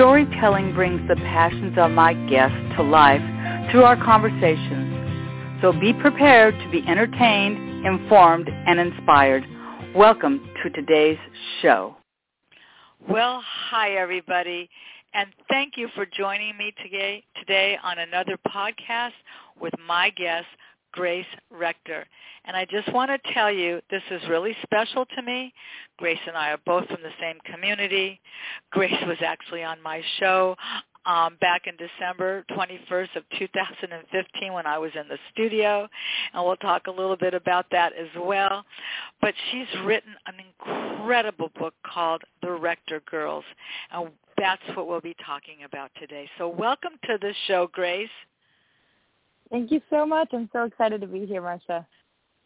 Storytelling brings the passions of my guests to life through our conversations. So be prepared to be entertained, informed, and inspired. Welcome to today's show. Well, hi everybody, and thank you for joining me today, today on another podcast with my guest, Grace Rector. And I just want to tell you, this is really special to me. Grace and I are both from the same community. Grace was actually on my show um, back in December 21st of 2015 when I was in the studio, and we'll talk a little bit about that as well. But she's written an incredible book called The Rector Girls, and that's what we'll be talking about today. So welcome to the show, Grace. Thank you so much. I'm so excited to be here, Marcia.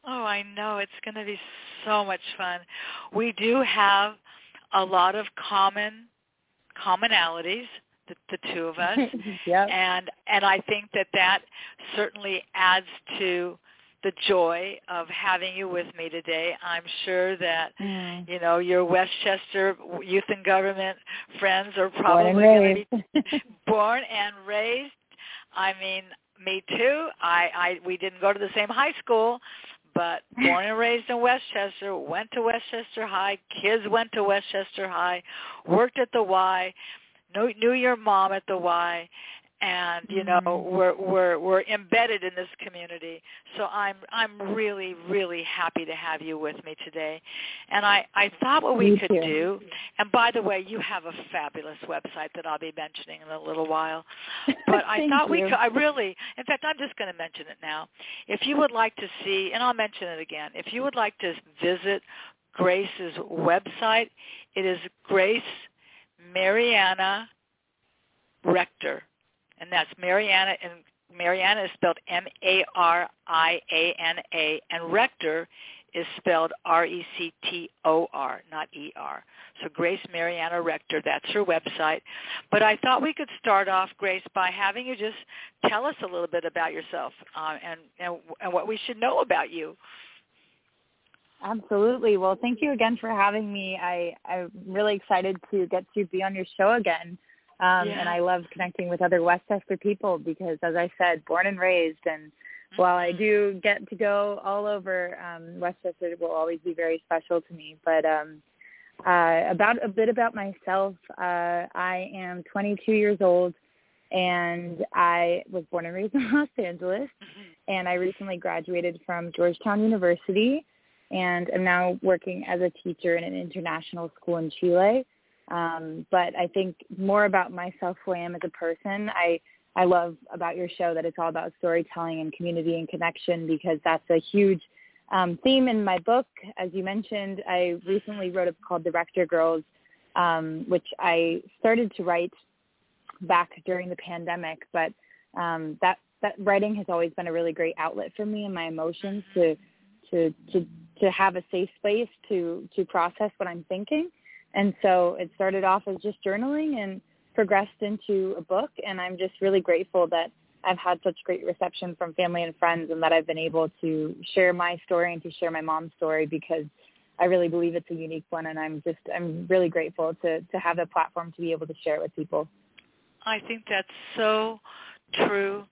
Oh, I know. It's going to be so much fun. We do have a lot of common commonalities, the, the two of us. yep. And and I think that that certainly adds to the joy of having you with me today. I'm sure that mm. you know your Westchester youth and government friends are probably going to be born and raised. I mean, me too. I, I we didn't go to the same high school, but born and raised in Westchester, went to Westchester High, kids went to Westchester High, worked at the Y, knew, knew your mom at the Y, and you know mm-hmm. we're we're we're embedded in this community so i'm i'm really really happy to have you with me today and i i thought what we Me could too. do and by the way you have a fabulous website that i'll be mentioning in a little while but i thought we you. could i really in fact i'm just going to mention it now if you would like to see and i'll mention it again if you would like to visit grace's website it is grace mariana rector and that's Mariana, and Mariana is spelled M-A-R-I-A-N-A, and Rector is spelled R-E-C-T-O-R, not E-R. So Grace Mariana Rector, that's her website. But I thought we could start off, Grace, by having you just tell us a little bit about yourself uh, and, and and what we should know about you. Absolutely. Well, thank you again for having me. I, I'm really excited to get to be on your show again. Um, Yeah. And I love connecting with other Westchester people because, as I said, born and raised. And while I do get to go all over, um, Westchester will always be very special to me. But um, uh, about a bit about myself, uh, I am 22 years old, and I was born and raised in Los Angeles. And I recently graduated from Georgetown University, and am now working as a teacher in an international school in Chile. Um, but I think more about myself, who I am as a person. I I love about your show that it's all about storytelling and community and connection because that's a huge um, theme in my book. As you mentioned, I recently wrote a book called The Rector Girls, um, which I started to write back during the pandemic. But um, that that writing has always been a really great outlet for me and my emotions to to to to have a safe space to to process what I'm thinking. And so it started off as just journaling and progressed into a book. And I'm just really grateful that I've had such great reception from family and friends and that I've been able to share my story and to share my mom's story because I really believe it's a unique one. And I'm just, I'm really grateful to, to have a platform to be able to share it with people. I think that's so true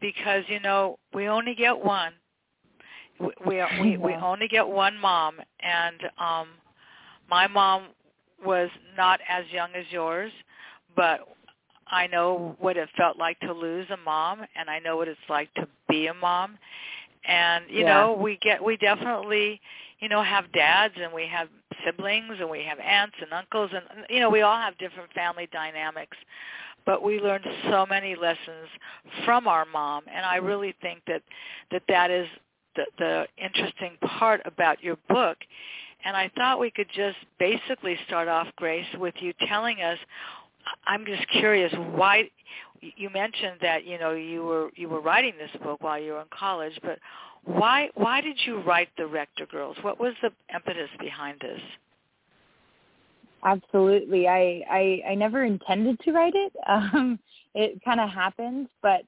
because you know we only get one. We we we, we only get one mom, and um, my mom was not as young as yours, but I know what it felt like to lose a mom, and I know what it's like to be a mom. And you Yeah. know, we get we definitely, you know, have dads and we have siblings and we have aunts and uncles and you know, we all have different family dynamics. But we learned so many lessons from our mom, and I really think that that that is the the interesting part about your book. And I thought we could just basically start off, Grace, with you telling us I'm just curious why you mentioned that you know you were you were writing this book while you were in college, but why why did you write the Rector Girls? What was the impetus behind this? Absolutely, I I, I never intended to write it. Um, it kind of happened, but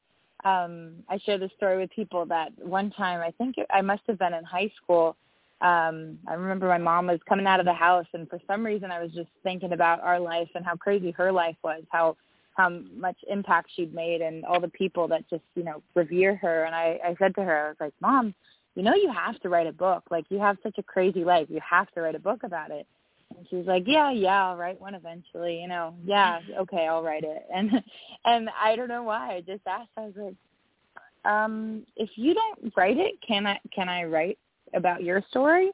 um, I share this story with people that one time I think I must have been in high school. Um, I remember my mom was coming out of the house, and for some reason I was just thinking about our life and how crazy her life was, how how much impact she'd made and all the people that just you know revere her. And i i said to her i was like mom you know you have to write a book. Like you have such a crazy life. You have to write a book about it. And she was like yeah yeah i'll write one eventually you know. Yeah okay i'll write it. And and i don't know why i just asked i was like um if you don't write it can i can i write about your story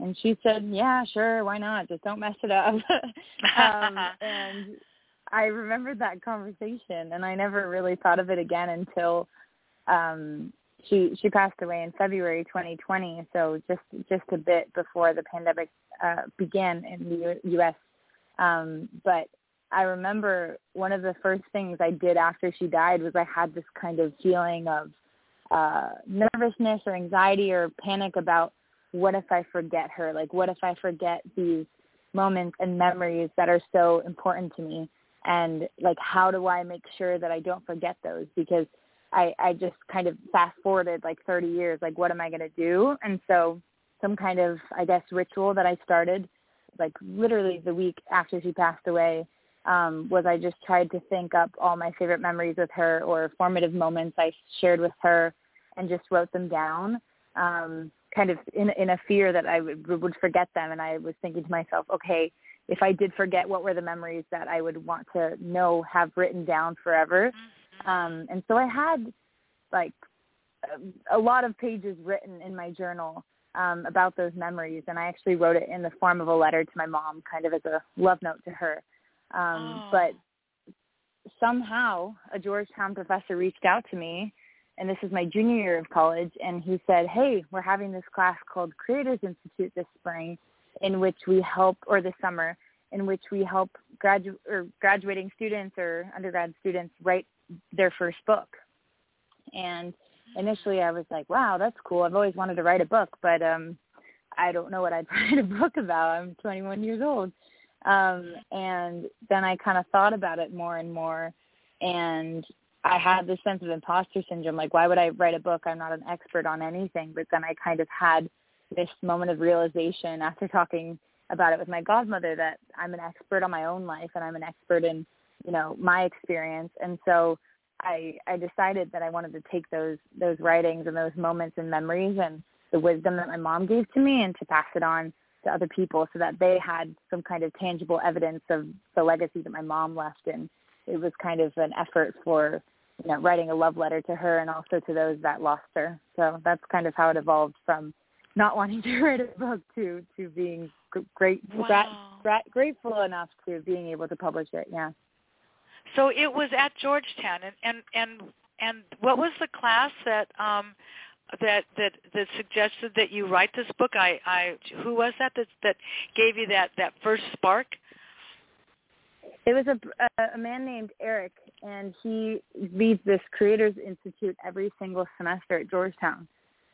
and she said yeah sure why not just don't mess it up um and I remembered that conversation, and I never really thought of it again until um, she she passed away in February 2020. So just just a bit before the pandemic uh, began in the U- U.S. Um, but I remember one of the first things I did after she died was I had this kind of feeling of uh, nervousness or anxiety or panic about what if I forget her? Like, what if I forget these moments and memories that are so important to me? and like how do I make sure that I don't forget those because I I just kind of fast forwarded like 30 years like what am I going to do and so some kind of I guess ritual that I started like literally the week after she passed away um, was I just tried to think up all my favorite memories with her or formative moments I shared with her and just wrote them down um, kind of in in a fear that I would would forget them and I was thinking to myself okay if I did forget, what were the memories that I would want to know, have written down forever. Mm-hmm. Um, and so I had like a, a lot of pages written in my journal um, about those memories, and I actually wrote it in the form of a letter to my mom, kind of as a love note to her. Um, oh. But somehow, a Georgetown professor reached out to me, and this is my junior year of college, and he said, "Hey, we're having this class called Creators Institute this spring." in which we help, or this summer, in which we help gradu- or graduating students or undergrad students write their first book. And initially I was like, wow, that's cool. I've always wanted to write a book, but um, I don't know what I'd write a book about. I'm 21 years old. Um, and then I kind of thought about it more and more. And I had this sense of imposter syndrome. Like, why would I write a book? I'm not an expert on anything. But then I kind of had this moment of realization after talking about it with my godmother that I'm an expert on my own life and I'm an expert in, you know, my experience. And so I I decided that I wanted to take those those writings and those moments and memories and the wisdom that my mom gave to me and to pass it on to other people so that they had some kind of tangible evidence of the legacy that my mom left and it was kind of an effort for you know writing a love letter to her and also to those that lost her. So that's kind of how it evolved from not wanting to write a book to to being great wow. gra- gra- grateful enough to being able to publish it yeah. So it was at georgetown and and and and what was the class that um that that that suggested that you write this book i i who was that that that gave you that that first spark? It was a a man named eric and he leads this creators institute every single semester at georgetown.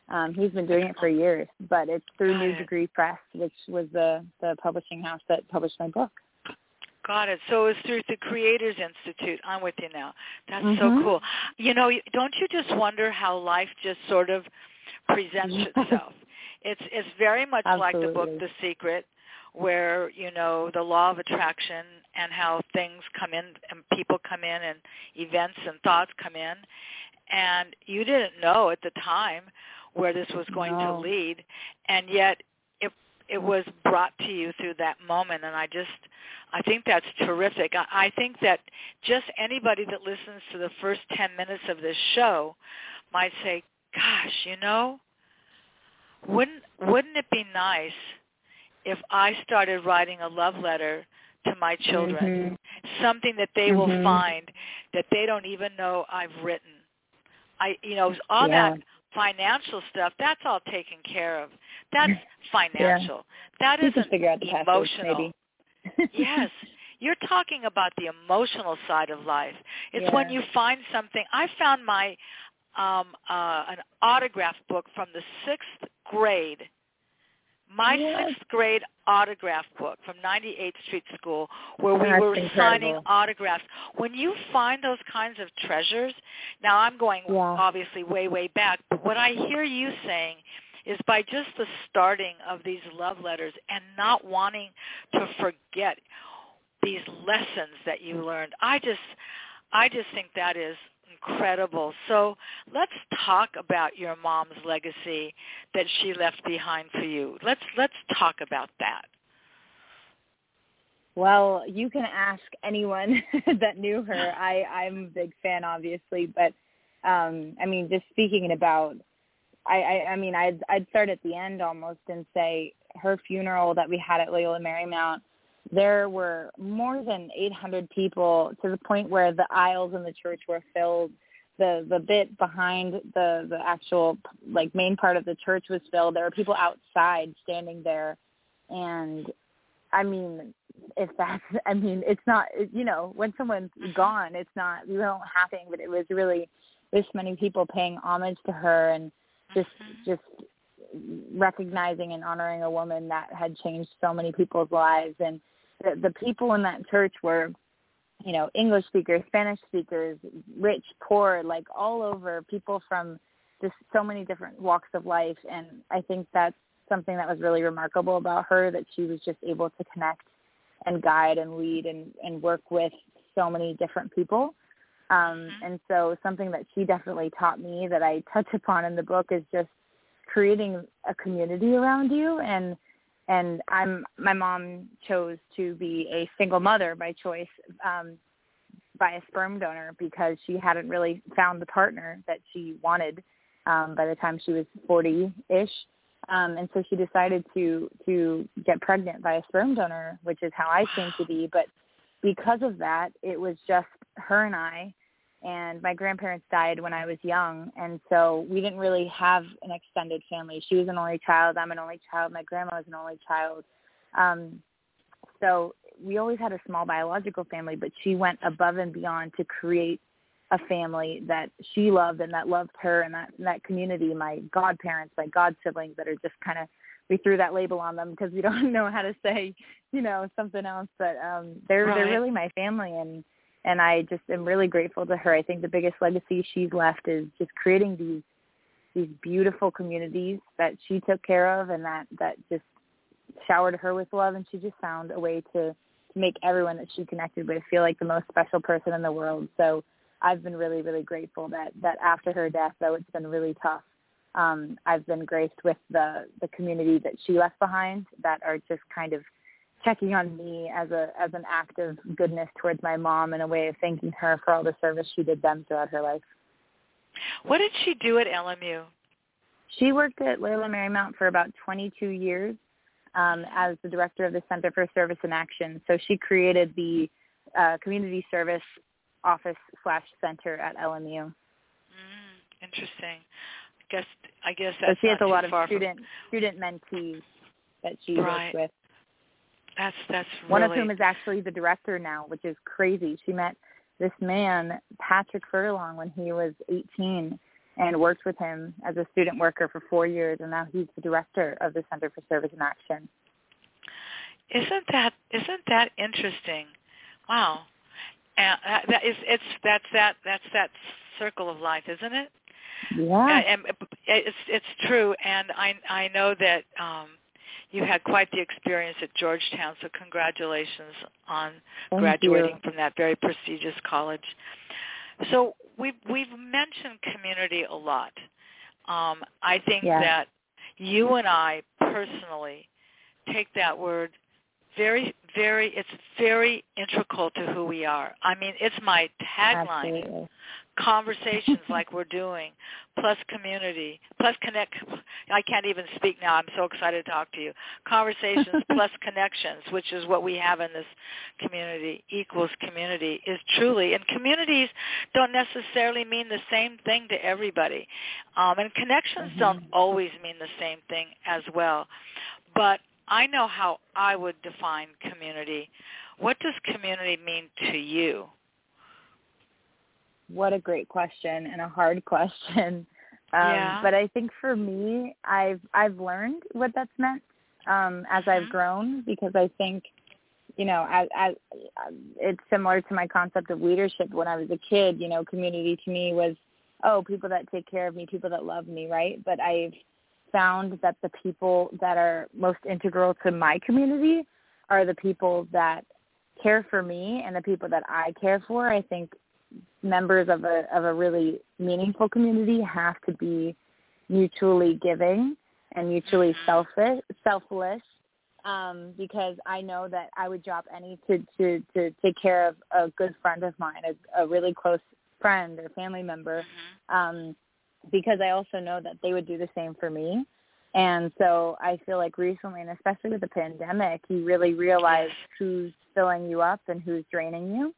Um, he's been doing it for years, but it's through New Degree Press, which was the the publishing house that published my book. Got it. So it's through the Creators Institute. I'm with you now. That's mm-hmm. so cool. You know, don't you just wonder how life just sort of presents itself? It's it's very much Absolutely. like the book The Secret, where you know the law of attraction and how things come in and people come in and events and thoughts come in, and you didn't know at the time where this was going no. to lead, and yet it was brought to you through that moment. And I just I think that's terrific. I, I think that just anybody that listens to the first ten minutes of this show might say, "Gosh, you know, wouldn't wouldn't it be nice if I started writing a love letter?" to my children, mm-hmm. something that they mm-hmm. will find that they don't even know I've written. I, you know, all yeah. that financial stuff, that's all taken care of. That's financial. Yeah. That isn't figure out the emotional. yes. You're talking about the emotional side of life. It's Yeah. when you find something. I found my um uh an autograph book from the 6th grade. My Yes. 6th grade autograph book from 98th Street School where we That's were signing autographs. When you find those kinds of treasures, now I'm going Yeah. obviously way way back, but what I hear you saying is by just the starting of these love letters and not wanting to forget these lessons that you learned. I just I just think that is incredible. So let's talk about your mom's legacy that she left behind for you. Let's let's talk about that. Well, you can ask anyone that knew her. I I'm a big fan, obviously, but um, I mean, just speaking about, I I, I mean, I'd I'd start at the end almost and say her funeral that we had at Loyola Marymount. There were more than 800 people to the point where the aisles in the church were filled. The the bit behind the the actual like main part of the church was filled. There were people outside standing there, and I mean, if that's, I mean, it's not, you know, when someone's mm-hmm. gone, it's not, you don't anything, but it was really this many people paying homage to her and just, mm-hmm. just recognizing and honoring a woman that had changed so many people's lives. And the, the people in that church were, you know, English speakers, Spanish speakers, rich, poor, like all over, people from just so many different walks of life. And I think that's something that was really remarkable about her that she was just able to connect and guide and lead and, and work with so many different people. Um, and so something that she definitely taught me that I touch upon in the book is just creating a community around you and and I'm my mom chose to be a single mother by choice um by a sperm donor because she hadn't really found the partner that she wanted um by the time she was 40ish um, and so she decided to to get pregnant by a sperm donor, which is how I came to be. But because of that, it was just her and I. And my grandparents died when I was young, and so we didn't really have an extended family. She was an only child. I'm an only child. My grandma was an only child. Um, so we always had a small biological family, but she went above and beyond to create a family that she loved and that loved her and that that community my godparents my god siblings that are just kind of we threw that label on them because we don't know how to say you know something else but um they're Right. they're really my family and and I just am really grateful to her. I think the biggest legacy she's left is just creating these these beautiful communities that she took care of and that that just showered her with love. And she just found a way to to make everyone that she connected with feel like the most special person in the world. So I've been really, really grateful that that after her death, though it's been really tough, um, I've been graced with the the community that she left behind that are just kind of checking on me as a as an act of goodness towards my mom and a way of thanking her for all the service she did them throughout her life. What did she do at LMU? She worked at Loyola Marymount for about 22 years um, as the director of the Center for Service and Action. So she created the uh, community service office slash center at LMU. Mm, interesting. I guess I guess So she has a lot of student student mentees that she Right. works with. That's that's One of whom is actually the director now, which is crazy. She met this man, Patrick Furlong, when he was 18 and worked with him as a student worker for four years, and now he's the director of the Center for Service and Action. Isn't that isn't that interesting? Wow. And uh, that is it's that's that that's that circle of life, isn't it? Yeah. And, and it's it's true and I I know that um you had quite the experience at Georgetown, so congratulations on Thank graduating you. from that very prestigious college. So we've we've mentioned community a lot. Um, I think Yeah. that you and I personally take that word very very it's very integral to who we are. I mean, it's my tagline Absolutely. conversations like we're doing, plus community, plus connect. I can't even speak now. I'm so excited to talk to you. Conversations plus connections, which is what we have in this community, equals community, is truly. And communities don't necessarily mean the same thing to everybody. Um, and connections don't Mhm. always mean the same thing as well. But I know how I would define community. what does community mean to you? What a great question and a hard question. Um, yeah. But I think for me, I've I've learned what that's meant um, as I've Mhm. grown because I think, you know, as, as it's similar to my concept of leadership when I was a kid. You know, community to me was, oh, people that take care of me, people that love me, right? But I've found that the people that are most integral to my community are the people that care for me and the people that I care for. I think members of a of a really meaningful community have to be mutually giving and mutually selfish selfless um because I know that I would drop any to to to take care of a good friend of mine, a, a really close friend or family member Mhm. um because I also know that they would do the same for me. And so I feel like recently, and especially with the pandemic, you really realize who's filling you up and who's draining you.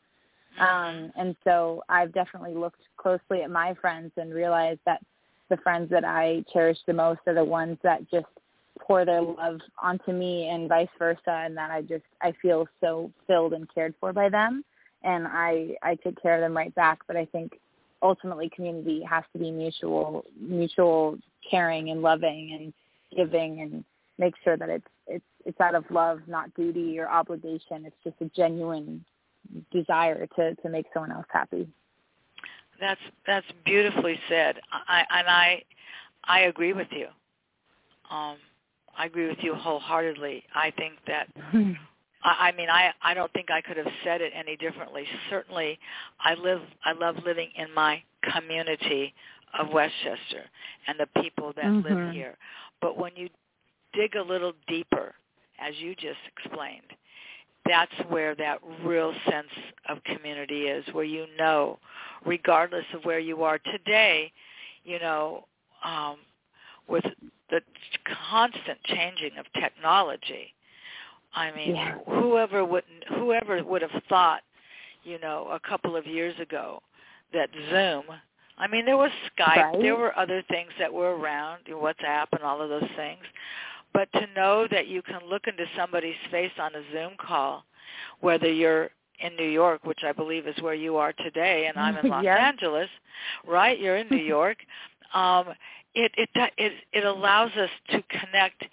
Um, and so I've definitely looked closely at my friends and realized that the friends that I cherish the most are the ones that just pour their love onto me and vice versa and that I just I feel so filled and cared for by them and I I take care of them right back but I think ultimately community has to be mutual mutual caring and loving and giving and make sure that it's it's it's out of love not duty or obligation it's just a genuine desire to to make someone else happy That's that's beautifully said. I and I I agree with you. Um, I agree with you wholeheartedly. I think that I, I mean I I don't think I could have said it any differently. Certainly, I live I love living in my community of Westchester and the people that live Mhm. here. But when you dig a little deeper, as you just explained, that's where that real sense of community is, where you know, regardless of where you are today, you know, um, with the constant changing of technology. I mean, Yeah. whoever would whoever would have thought, you know, a couple of years ago that Zoom. I mean, there was Skype, Right. there were other things that were around, WhatsApp, and all of those things. But to know that you can look into somebody's face on a Zoom call, whether you're in New York, which I believe is where you are today, and I'm in Los Yeah. Angeles, right? You're in New York. Um, it it it it allows us to connect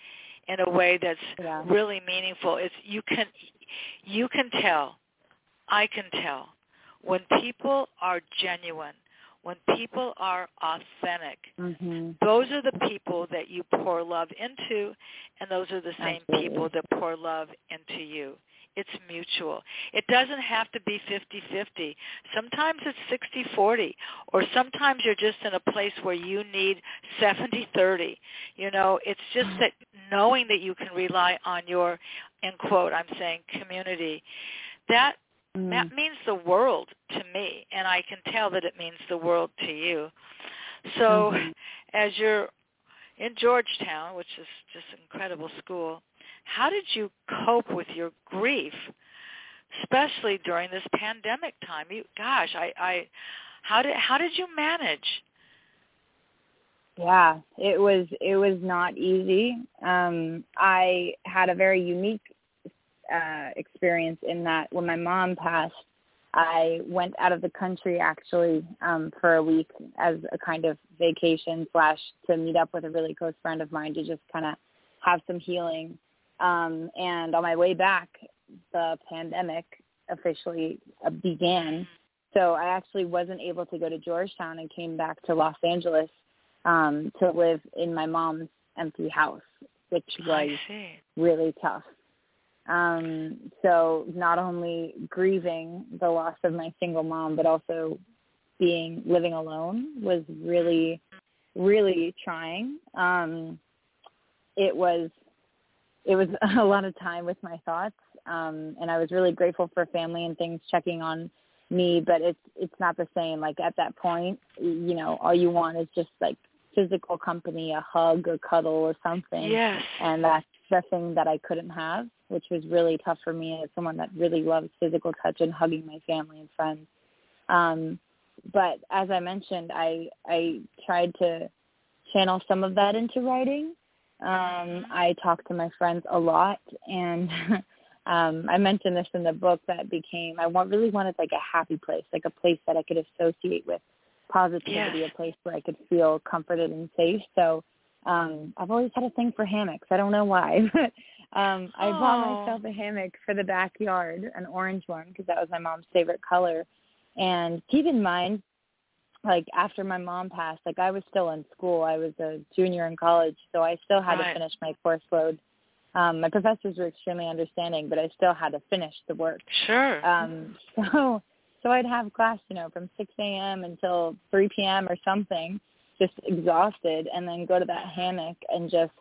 in a way that's Yeah. really meaningful. It's you can you can tell, I can tell when people are genuine, when people are authentic. Mhm. Those are the people that you pour love into, and those are the same Absolutely. people that pour love into you. It's mutual. It doesn't have to be fifty-fifty. Sometimes it's sixty-forty, or sometimes you're just in a place where you need seventy-thirty. You know, it's just that knowing that you can rely on your, in quote, I'm saying community, that Mm. that means the world to me, and I can tell that it means the world to you. So, Mhm. as you're in Georgetown, which is just an incredible school, how did you cope with your grief, especially during this pandemic time? You, gosh, I, I, how did how did you manage? Yeah, it was it was not easy. Um, I had a very unique uh, experience in that when my mom passed, I went out of the country actually um, for a week as a kind of vacation slash to meet up with a really close friend of mine to just kind of have some healing. Um, and on my way back, the pandemic officially uh, began. So I actually wasn't able to go to Georgetown and came back to Los Angeles um, to live in my mom's empty house, which was really tough. Um, so not only grieving the loss of my single mom, but also being living alone was really, really trying. Um, it was, it was a lot of time with my thoughts, um, and I was really grateful for family and things checking on me. But it's it's not the same. Like at that point, you know, all you want is just like physical company, a hug or cuddle or something Yes. and that's the thing that I couldn't have, which was really tough for me as someone that really loves physical touch and hugging my family and friends. Um, but as I mentioned, I I tried to channel some of that into writing. Um, I talked to my friends a lot, and um, I mentioned this in the book that became I want really wanted like a happy place, like a place that I could associate with positivity, yes. a place where I could feel comforted and safe. So um I've always had a thing for hammocks. I don't know why. But um I bought myself a hammock for the backyard, an orange one because that was my mom's favorite color. And keep in mind like after my mom passed, like I was still in school. I was a junior in college, so I still had right. to finish my course load. Um, my professors were extremely understanding, but I still had to finish the work. Sure. Um, so so I'd have class, you know, from 6 a.m. until 3 p.m. or something, just exhausted, and then go to that hammock and just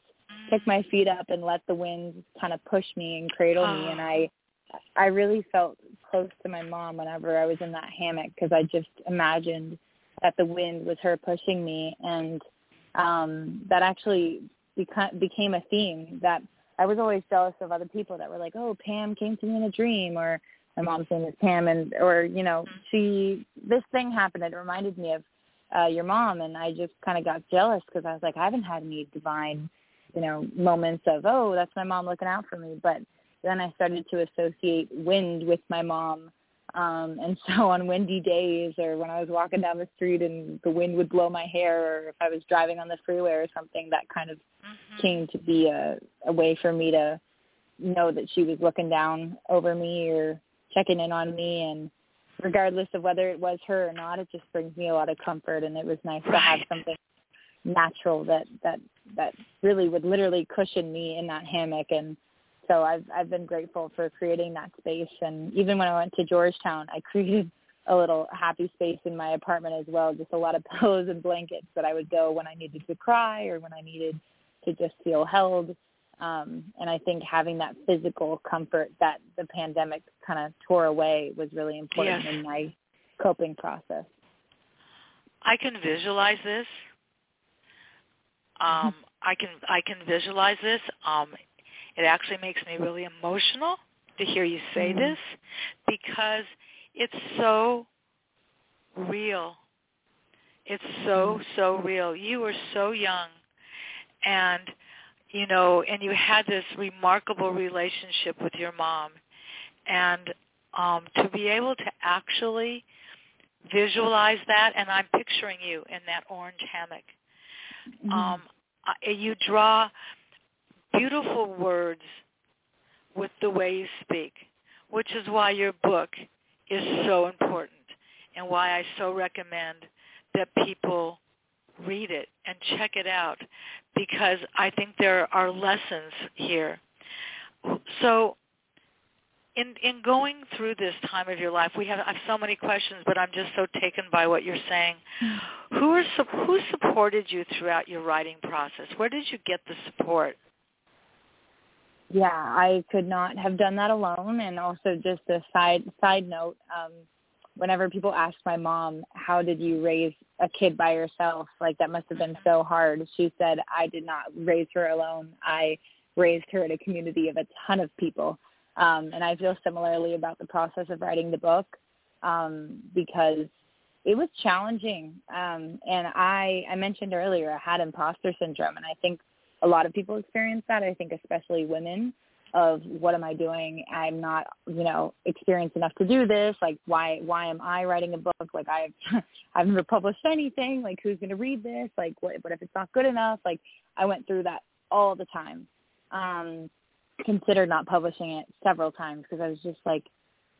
pick my feet up and let the wind kind of push me and cradle me. And I, I really felt close to my mom whenever I was in that hammock because I just imagined that the wind was her pushing me, and um, that actually beca- became a theme that I was always jealous of other people that were like, "Oh, Pam came to me in a dream," or my mom's name is Pam, and or you know, she this thing happened. It reminded me of uh, your mom, and I just kind of got jealous because I was like, I haven't had any divine, you know, moments of oh, that's my mom looking out for me. But then I started to associate wind with my mom, um, and so on windy days, or when I was walking down the street and the wind would blow my hair, or if I was driving on the freeway or something, that kind of mm-hmm. came to be a, a way for me to know that she was looking down over me or checking in on me and regardless of whether it was her or not, it just brings me a lot of comfort and it was nice right. to have something natural that that that really would literally cushion me in that hammock and so I've I've been grateful for creating that space and even when I went to Georgetown I created a little happy space in my apartment as well, just a lot of pillows and blankets that I would go when I needed to cry or when I needed to just feel held um, and I think having that physical comfort that the pandemic kind of tore away was really important yes. in my coping process. I can visualize this. Um, I can I can visualize this. Um, it actually makes me really emotional to hear you say mm-hmm. this because it's so real. It's so so real. You were so young, and you know, and you had this remarkable relationship with your mom, and um, to be able to actually visualize that, and I'm picturing you in that orange hammock. Mm-hmm. Um, you draw beautiful words with the way you speak, which is why your book is so important and why I so recommend that people read it and check it out because I think there are lessons here. So in in going through this time of your life, we have, I have so many questions, but I'm just so taken by what you're saying. Who are who supported you throughout your writing process? Where did you get the support? Yeah, I could not have done that alone. And also, just a side side note, um, whenever people ask my mom, "How did you raise a kid by yourself?" Like that must have been so hard. She said, "I did not raise her alone. I raised her in a community of a ton of people." Um, and I feel similarly about the process of writing the book um, because it was challenging. Um, and I, I mentioned earlier, I had imposter syndrome, and I think a lot of people experience that. I think especially women of what am I doing? I'm not, you know, experienced enough to do this. Like, why, why am I writing a book? Like, I've, I've never published anything. Like, who's going to read this? Like, what, what if it's not good enough? Like, I went through that all the time. Um, considered not publishing it several times because I was just like,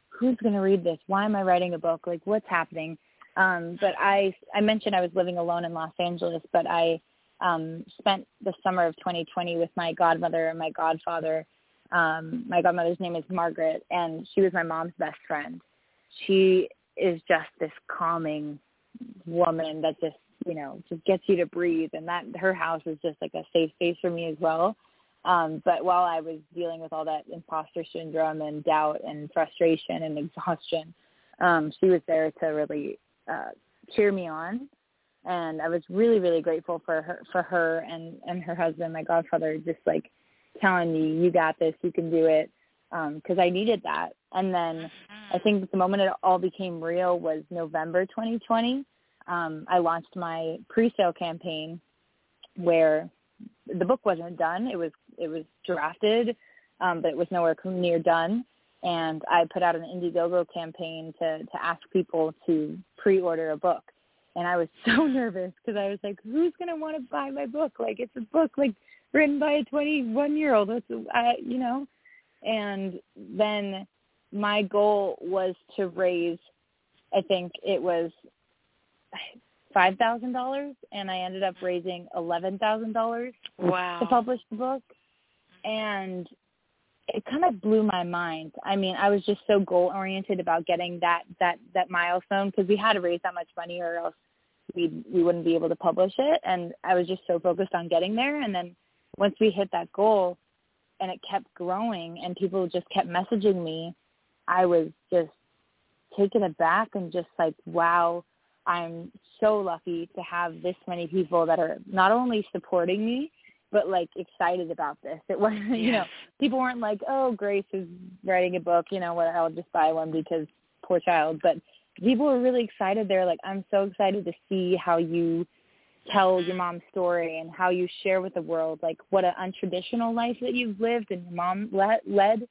who's going to read this? Why am I writing a book? Like, what's happening? Um, but I, I mentioned I was living alone in Los Angeles, but I um, spent the summer of 2020 with my godmother and my godfather. Um, my godmother's name is Margaret, and she was my mom's best friend. She is just this calming woman that just, you know, just gets you to breathe. And that her house is just like a safe space for me as well. Um, but while I was dealing with all that imposter syndrome and doubt and frustration and exhaustion, um, she was there to really uh, cheer me on. And I was really, really grateful for her, for her and, and her husband, my godfather, just like telling me, you got this, you can do it. Um, cause I needed that. And then I think the moment it all became real was November 2020. Um, I launched my pre-sale campaign where the book wasn't done. It was it was drafted. um, but it was nowhere near done. And I put out an Indiegogo campaign to to ask people to pre-order a book. And I was so nervous because I was like, who's gonna want to buy my book? Like it's a book like written by a 21 year old. That's I, you know. And then my goal was to raise, I think it was five thousand dollars, and I ended up raising eleven thousand dollars wow. to publish the book, and it kind of blew my mind. I mean, I was just so goal oriented about getting that that that milestone because we had to raise that much money, or else we we wouldn't be able to publish it. And I was just so focused on getting there. And then once we hit that goal, and it kept growing, and people just kept messaging me, I was just taken aback and just like, wow I'm so lucky to have this many people that are not only supporting me, but like excited about this. It wasn't, you know, people weren't like, oh, Grace is writing a book, you know, what I'll just buy one because poor child. But people were really excited. They're like, I'm so excited to see how you tell your mom's story and how you share with the world, like what an untraditional life that you've lived and your mom led, led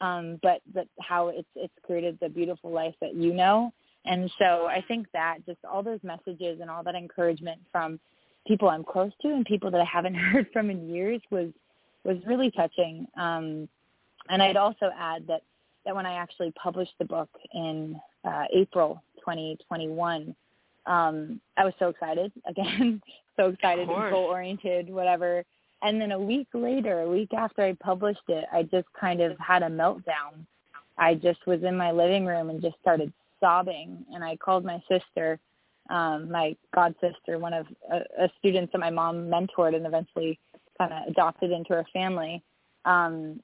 um, but that how it's it's created the beautiful life that you know and so I think that just all those messages and all that encouragement from people I'm close to and people that I haven't heard from in years was was really touching. Um, and I'd also add that that when I actually published the book in uh, April 2021, um, I was so excited again, so excited and goal oriented, whatever. And then a week later, a week after I published it, I just kind of had a meltdown. I just was in my living room and just started sobbing and I called my sister, um, my god sister, one of a, a students that my mom mentored and eventually kind of adopted into her family. Um,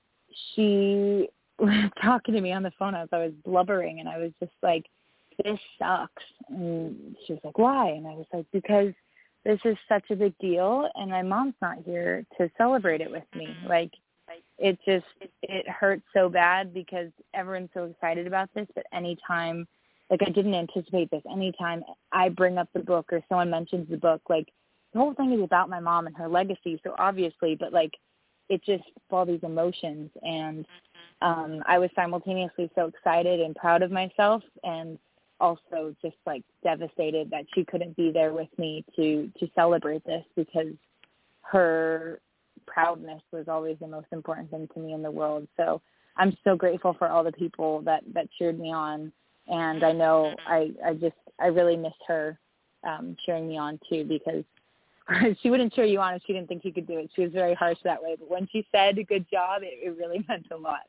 she was talking to me on the phone as I was blubbering and I was just like, this sucks. And she was like, why? And I was like, because this is such a big deal and my mom's not here to celebrate it with me. Like, it just it hurts so bad because everyone's so excited about this but anytime like I didn't anticipate this. Anytime I bring up the book or someone mentions the book, like the whole thing is about my mom and her legacy. So obviously, but like it just all these emotions and um I was simultaneously so excited and proud of myself and also just like devastated that she couldn't be there with me to to celebrate this because her proudness was always the most important thing to me in the world. So I'm so grateful for all the people that that cheered me on and I know I I just I really miss her um, cheering me on too because she wouldn't cheer you on if she didn't think you could do it. She was very harsh that way, but when she said "good job," it, it really meant a lot.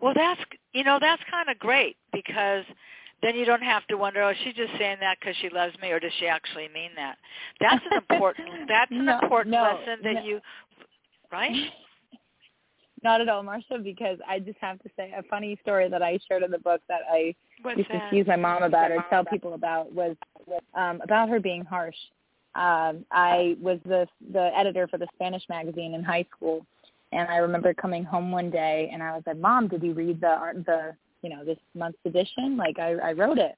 Well, that's you know that's kind of great because then you don't have to wonder, oh, she's just saying that because she loves me, or does she actually mean that? That's an important that's an no, important no, lesson that no. you right. Not at all, Marcia, because I just have to say a funny story that I shared in the book that I What's used that? to tease my mom about or tell people about was um, about her being harsh. Um, I was the the editor for the Spanish magazine in high school, and I remember coming home one day and I was like, "Mom, did you read the the you know this month's edition? Like I I wrote it,"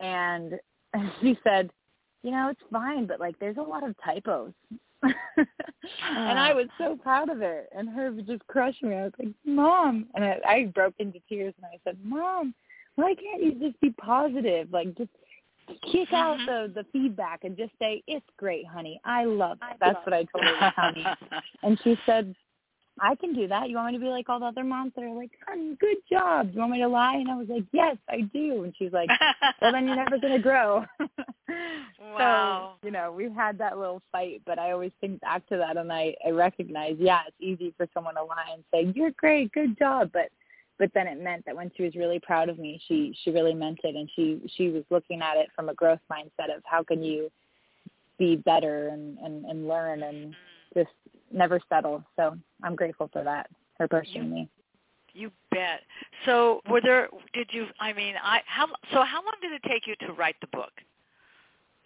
and she said, "You know, it's fine, but like there's a lot of typos." and I ah. was so proud of it, and her just crushing me. I was like, "Mom," and I, I broke into tears, and I said, "Mom, why can't you just be positive? Like, just kick out mm-hmm. the the feedback and just say it's great, honey. I love it." That's what I told her, honey. And she said, I can do that. You want me to be like all the other moms that are like, good job. Do You want me to lie? And I was like, yes, I do. And she's like, well, then you're never going to grow. Wow. So, you know, we've had that little fight, but I always think back to that and I, I recognize, yeah, it's easy for someone to lie and say, you're great, good job. But, but then it meant that when she was really proud of me, she, she really meant it. And she, she was looking at it from a growth mindset of how can you be better and, and, and learn and just never settle. So I'm grateful for that, her pushing me. You bet. So, were there? Did you? I mean, I how? So, how long did it take you to write the book?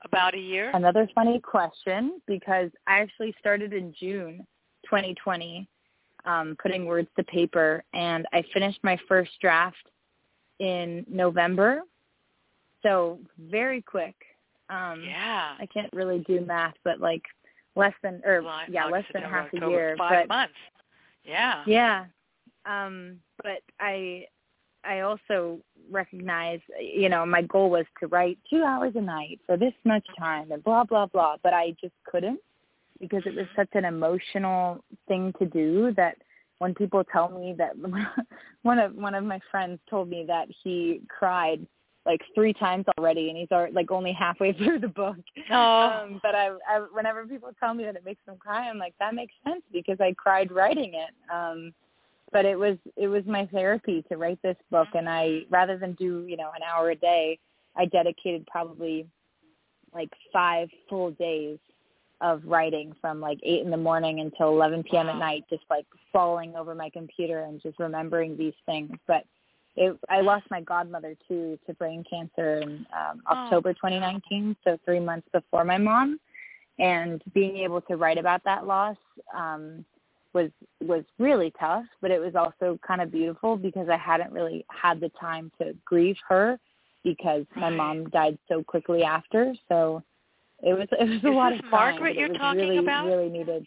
About a year. Another funny question because I actually started in June 2020, um, putting words to paper, and I finished my first draft in November. So very quick. Um, yeah. I can't really do math, but like less than or July, yeah, August, less than half a year. Five but months. Yeah. yeah, Um, but I I also recognize, you know, my goal was to write two hours a night for this much time and blah blah blah, but I just couldn't because it was such an emotional thing to do that when people tell me that one of one of my friends told me that he cried like three times already and he's already, like only halfway through the book. Oh. Um, but I, I whenever people tell me that it makes them cry, I'm like that makes sense because I cried writing it. Um but it was it was my therapy to write this book and I rather than do, you know, an hour a day, I dedicated probably like 5 full days of writing from like 8 in the morning until 11 p.m. Wow. at night just like falling over my computer and just remembering these things. But it, I lost my godmother too to brain cancer in um, Oh. October 2019, so three months before my mom. And being able to write about that loss um, was was really tough, but it was also kind of beautiful because I hadn't really had the time to grieve her because my mom died so quickly after. So it was it was a Is lot of crying, Margaret you're it was talking really about? really needed.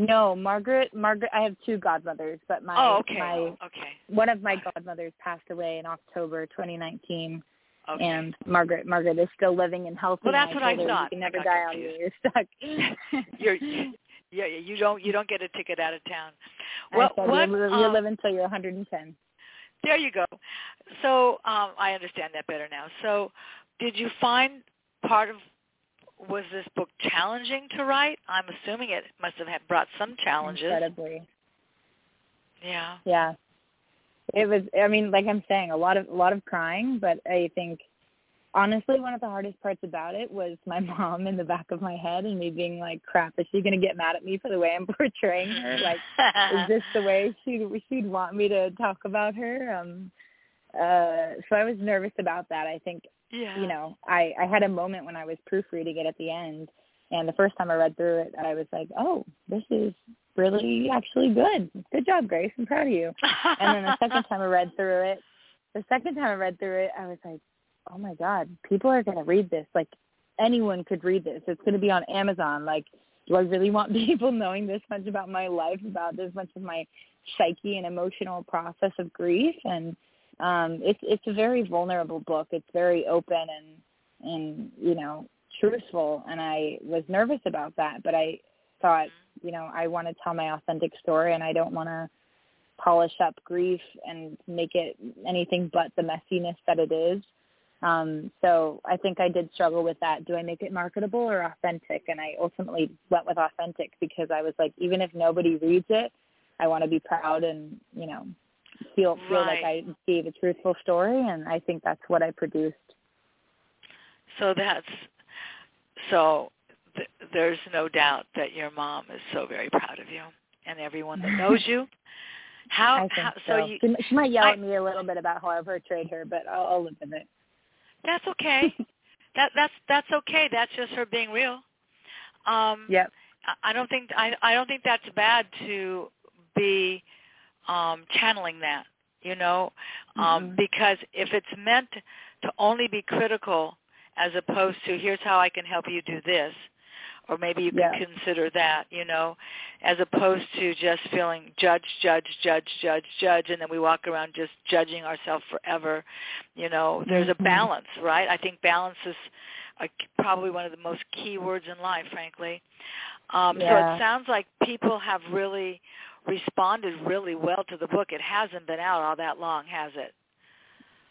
No, Margaret. Margaret. I have two godmothers, but my oh, okay. my okay. one of my godmothers passed away in October 2019, Okay. and Margaret Margaret is still living and healthy. Well, that's what I thought. You can never die on me. You're stuck. you're yeah, yeah, you don't you don't get a ticket out of town. I What what you, you um, live until you're 110. there you go. So, um I understand that better now. So, did you find part of was this book challenging to write? I'm assuming it must have had brought some challenges. Incredibly. Yeah. Yeah. It was. I mean, like I'm saying, a lot of a lot of crying, but I think honestly one of the hardest parts about it was my mom in the back of my head and me being like, "Crap, is she gonna get mad at me for the way I'm portraying her? Like, is this the way she she'd want me to talk about her?" Um. Uh. So I was nervous about that. I think yeah. you know, I, I had a moment when I was proofreading it at the end, and the first time I read through it, I was like, oh, this is really actually good. Good job, Grace. I'm proud of you. And then the second time I read through it, the second time I read through it, I was like, oh my God, people are going to read this. Like anyone could read this. It's going to be on Amazon. Like, do I really want people knowing this much about my life, about this much of my psyche and emotional process of grief? And um, it's it's a very vulnerable book. It's very open and and you know truthful. And I was nervous about that, but I thought, you know, I want to tell my authentic story, and I don't want to polish up grief and make it anything but the messiness that it is. Um, so I think I did struggle with that. Do I make it marketable or authentic? And I ultimately went with authentic because I was like, even if nobody reads it, I want to be proud and you know feel feel like I gave a truthful story, and I think that's what I produced. So that's so. Th- there's no doubt that your mom is so very proud of you, and everyone that knows you. How, how so. you? she, she might yell I- at me a little bit about how I portrayed her, but I'll, I'll live with it. That's okay. that that's that's okay. That's just her being real. Um, Yep. I- I don't think I I don't think that's bad to be um channeling that, you know, um Mhm. because if it's meant to only be critical as opposed to here's how I can help you do this or maybe you Yeah. can consider that, you know, as opposed to just feeling judge, judge, judge, judge, judge, and then we walk around just judging ourselves forever. You know, there's a Mhm. balance, right? I think balance is a, probably one of the most key words in life, frankly. Um, So it sounds like people have really responded really well to the book. It hasn't been out all that long, has it?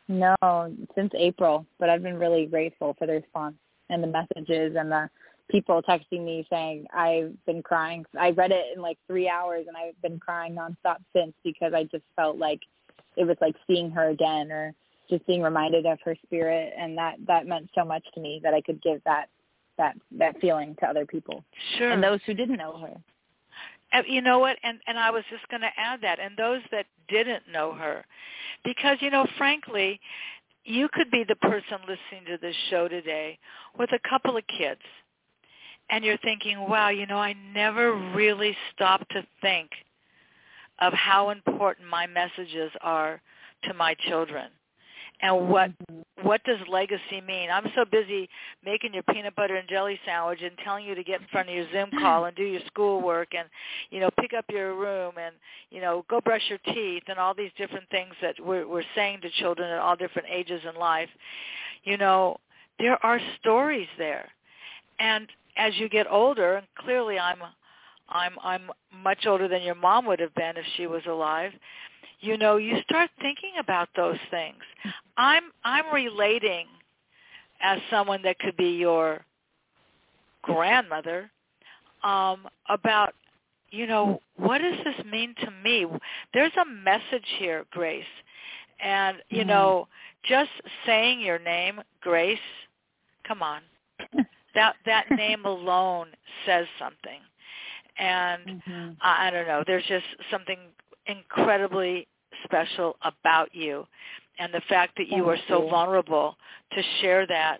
No, since April, but I've been really grateful for the response and the messages and the people texting me saying I've been crying. I read it in like three hours and I've been crying nonstop since because I just felt like it was like seeing her again or just being reminded of her spirit and that that meant so much to me that I could give that that that feeling to other people Sure. and those who didn't know her. You know what? And and I was just going to add that. And those that didn't know her, because you know, frankly, you could be the person listening to this show today with a couple of kids, and you're thinking, "Wow, you know, I never really stopped to think of how important my messages are to my children." And what what does legacy mean? I'm so busy making your peanut butter and jelly sandwich and telling you to get in front of your Zoom call and do your schoolwork and you know pick up your room and you know go brush your teeth and all these different things that we're, we're saying to children at all different ages in life. You know, there are stories there, and as you get older, and clearly I'm I'm I'm much older than your mom would have been if she was alive you know you start thinking about those things. I'm i'm relating as someone that could be your grandmother um about you know what does this mean to me? There's a message here grace. And you mm-hmm. know just saying your name grace come on. That that name alone says something. And mm-hmm. I, I don't know there's just something incredibly special about you and the fact that you Thank are so you. vulnerable to share that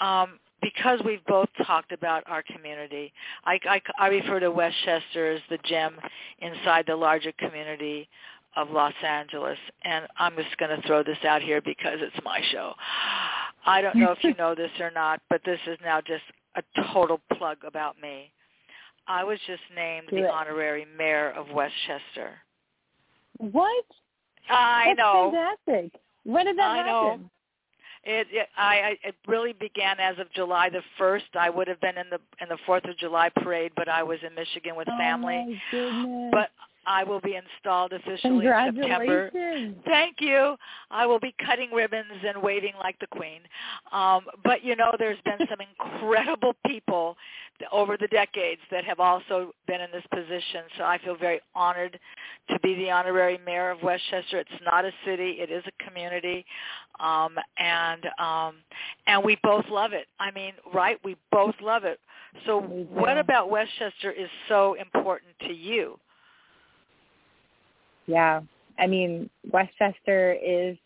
um, because we've both talked about our community. I, I, I refer to Westchester as the gem inside the larger community of Los Angeles, and I'm just going to throw this out here because it's my show. I don't know if you know this or not, but this is now just a total plug about me. I was just named Do the it. honorary mayor of Westchester. What? I That's know. fantastic. When did that I know. happen? It, it I, I it really began as of July the first. I would have been in the in the Fourth of July parade, but I was in Michigan with oh, family. Oh my goodness. But I will be installed officially in September. Thank you. I will be cutting ribbons and waving like the queen. Um, but you know, there's been some incredible people over the decades that have also been in this position. So I feel very honored to be the honorary mayor of Westchester. It's not a city; it is a community, um, and um, and we both love it. I mean, right? We both love it. So, what about Westchester is so important to you? Yeah. I mean, Westchester is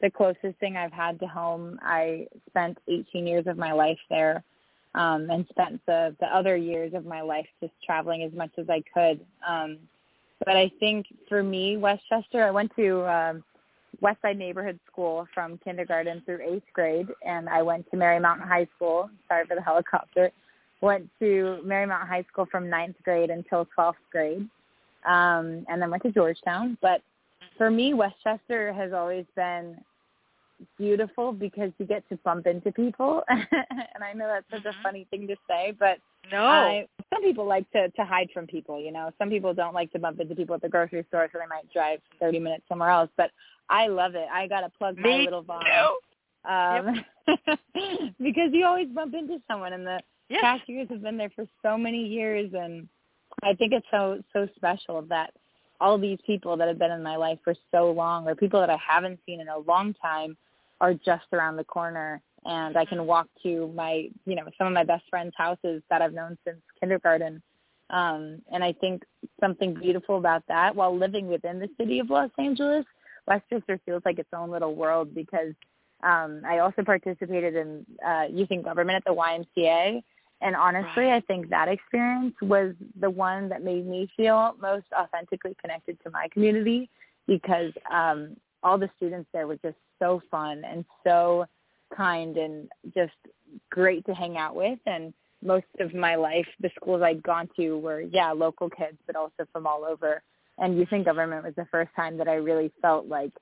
the closest thing I've had to home. I spent 18 years of my life there um, and spent the, the other years of my life just traveling as much as I could. Um, but I think for me, Westchester, I went to um, West Side Neighborhood School from kindergarten through eighth grade, and I went to Marymount High School. Sorry for the helicopter. Went to Marymount High School from ninth grade until 12th grade um, and then went to Georgetown. But for me, Westchester has always been beautiful because you get to bump into people, and I know that's such Mhm. a funny thing to say, but No. I, some people like to to hide from people. You know, some people don't like to bump into people at the grocery store, so they might drive 30 minutes somewhere else. But I love it. I gotta plug my Me little too. Um, because you always bump into someone, and the Yes. cashiers have been there for so many years and I think it's so so special that all these people that have been in my life for so long or people that I haven't seen in a long time are just around the corner. And I can walk to my you know some of my best friends houses that I've known since kindergarten. Um and I think something beautiful about that while living within the city of Los Angeles Westchester feels like its own little world because um I also participated in uh youth in government at the YMCA and honestly, Right. I think that experience was the one that made me feel most authentically connected to my community because um, all the students there were just so fun and so kind and just great to hang out with. And most of my life, the schools I'd gone to were, yeah, local kids, but also from all over. And youth in government was the first time that I really felt like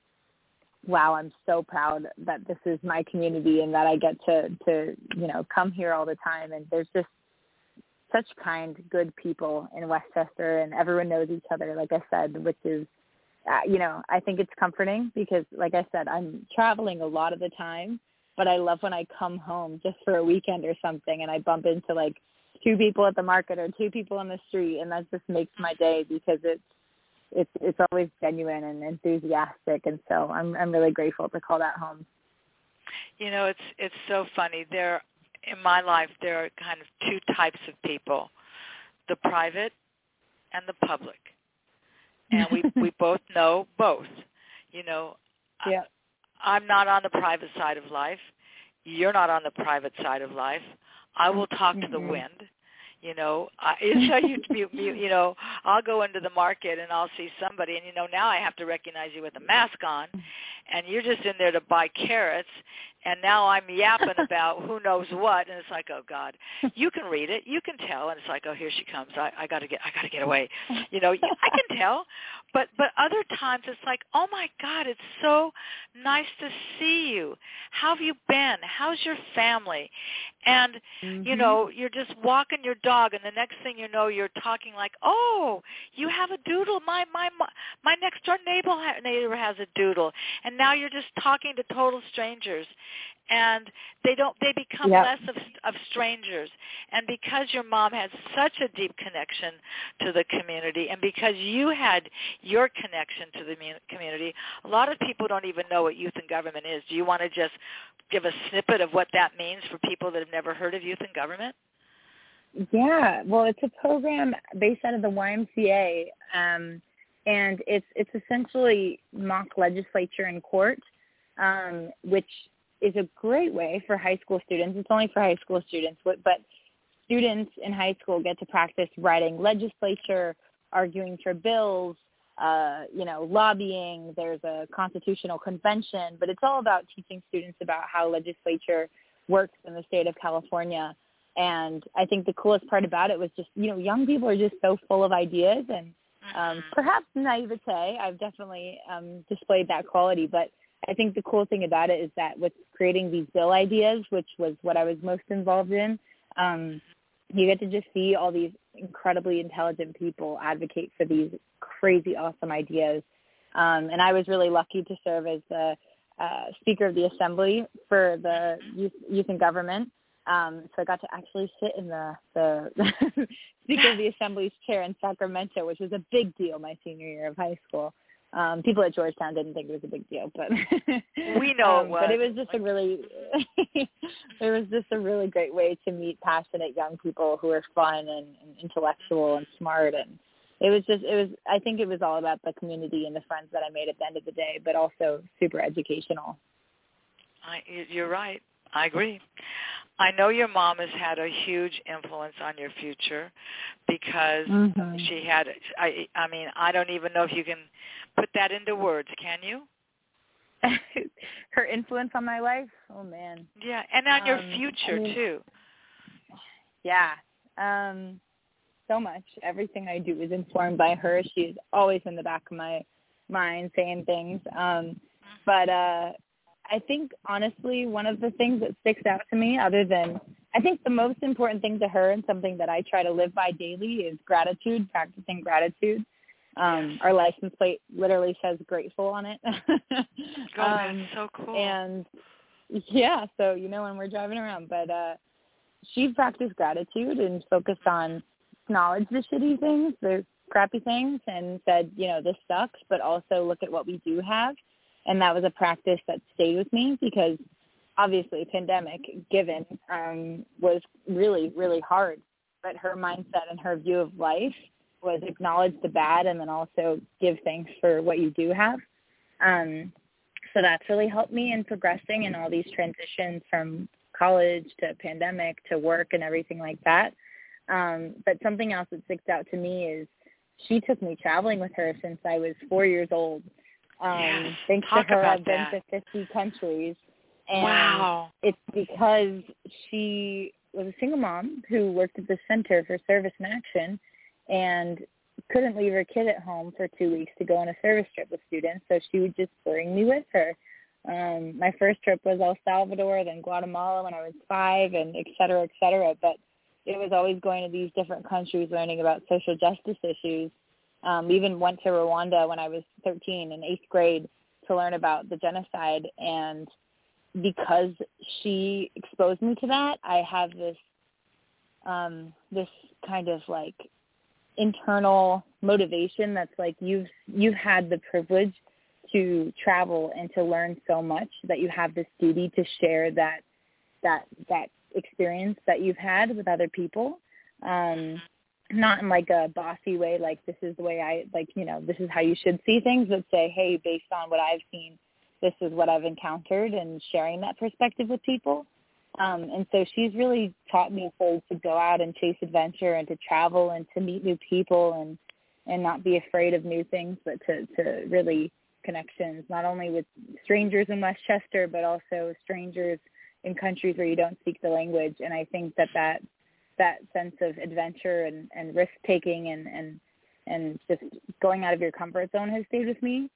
wow, I'm so proud that this is my community and that I get to to you know come here all the time. And there's just such kind, good people in Westchester, and everyone knows each other. Like I said, which is uh, you know I think it's comforting because, like I said, I'm traveling a lot of the time, but I love when I come home just for a weekend or something, and I bump into like two people at the market or two people on the street, and that just makes my day because it's it's it's always genuine and enthusiastic and so I'm I'm really grateful to call that home. You know, it's it's so funny. There in my life there are kind of two types of people. The private and the public. And we we both know both. You know, Yeah. I'm not on the private side of life. You're not on the private side of life. I will talk to the Mhm. wind. You know, I, so you, you you you know, I'll go into the market and I'll see somebody, and you know, now I have to recognize you with a mask on, and you're just in there to buy carrots and now I'm yapping about who knows what, and it's like, oh God, you can read it, you can tell, and it's like, oh here she comes, I, I gotta get, I gotta get away, you know, I can tell, but but other times it's like, oh my God, it's so nice to see you. How have you been? How's your family? And mm-hmm. you know, you're just walking your dog, and the next thing you know, you're talking like, oh, you have a doodle. My my my next door neighbor neighbor has a doodle, and now you're just talking to total strangers. And they don't they become yep. less of of strangers. And because your mom has such a deep connection to the community and because you had your connection to the community a lot of people don't even know what youth and government is. Do you want to just give a snippet of what that means for people that have never heard of youth and government? Yeah. Well it's a program based out of the ymca um, and it's it's essentially mock legislature in court um, which is a great way for high school students. It's only for high school students, but but students in high school get to practice writing legislature, arguing for bills, uh, you know, lobbying. There's a constitutional convention, but it's all about teaching students about how legislature works in the state of California. And I think the coolest part about it was just, you know, young people are just so full of ideas and um, mm-hmm. perhaps naivete. I've definitely um, displayed that quality, but I think the cool thing about it is that with creating these bill ideas, which was what I was most involved in, um, you get to just see all these incredibly intelligent people advocate for these crazy awesome ideas. Um, and I was really lucky to serve as the uh, Speaker of the Assembly for the youth, youth and government. Um, so I got to actually sit in the, the Speaker of the Assembly's chair in Sacramento, which was a big deal my senior year of high school um people at Georgetown didn't think it was a big deal, but we know um, it was. But it was just a really it was just a really great way to meet passionate young people who are fun and, and intellectual and smart and it was just it was I think it was all about the community and the friends that I made at the end of the day, but also super educational. I you're right. I agree. I know your mom has had a huge influence on your future because mm-hmm. she had I I mean, I don't even know if you can put that into words, can you? Her influence on my life? Oh man. Yeah, and on your um, future I mean, too. Yeah. Um so much. Everything I do is informed by her. She's always in the back of my mind saying things. Um but uh I think honestly one of the things that sticks out to me other than I think the most important thing to her and something that I try to live by daily is gratitude, practicing gratitude. Um, our license plate literally says grateful on it. oh, um, that's so cool. And yeah, so you know when we're driving around, but uh she practiced gratitude and focused on acknowledge the shitty things, the crappy things and said, you know, this sucks, but also look at what we do have. And that was a practice that stayed with me because obviously pandemic given um was really really hard but her mindset and her view of life was acknowledge the bad and then also give thanks for what you do have. Um, so that's really helped me in progressing in all these transitions from college to pandemic to work and everything like that. Um, but something else that sticks out to me is she took me traveling with her since I was four years old. Um, yes. Thanks Talk to her, I've been to 50 countries. And wow. it's because she was a single mom who worked at the Center for Service and Action and couldn't leave her kid at home for two weeks to go on a service trip with students, so she would just bring me with her. Um, my first trip was El Salvador, then Guatemala when I was five, and et cetera, et cetera. But it was always going to these different countries, learning about social justice issues. Um, even went to Rwanda when I was 13 in eighth grade to learn about the genocide. And because she exposed me to that, I have this um, this kind of like internal motivation that's like you've you've had the privilege to travel and to learn so much that you have this duty to share that that that experience that you've had with other people um not in like a bossy way like this is the way i like you know this is how you should see things but say hey based on what i've seen this is what i've encountered and sharing that perspective with people um, and so she's really taught me to, to go out and chase adventure and to travel and to meet new people and and not be afraid of new things, but to to really connections, not only with strangers in Westchester, but also strangers in countries where you don't speak the language. And I think that that that sense of adventure and, and risk taking and, and and just going out of your comfort zone has stayed with me.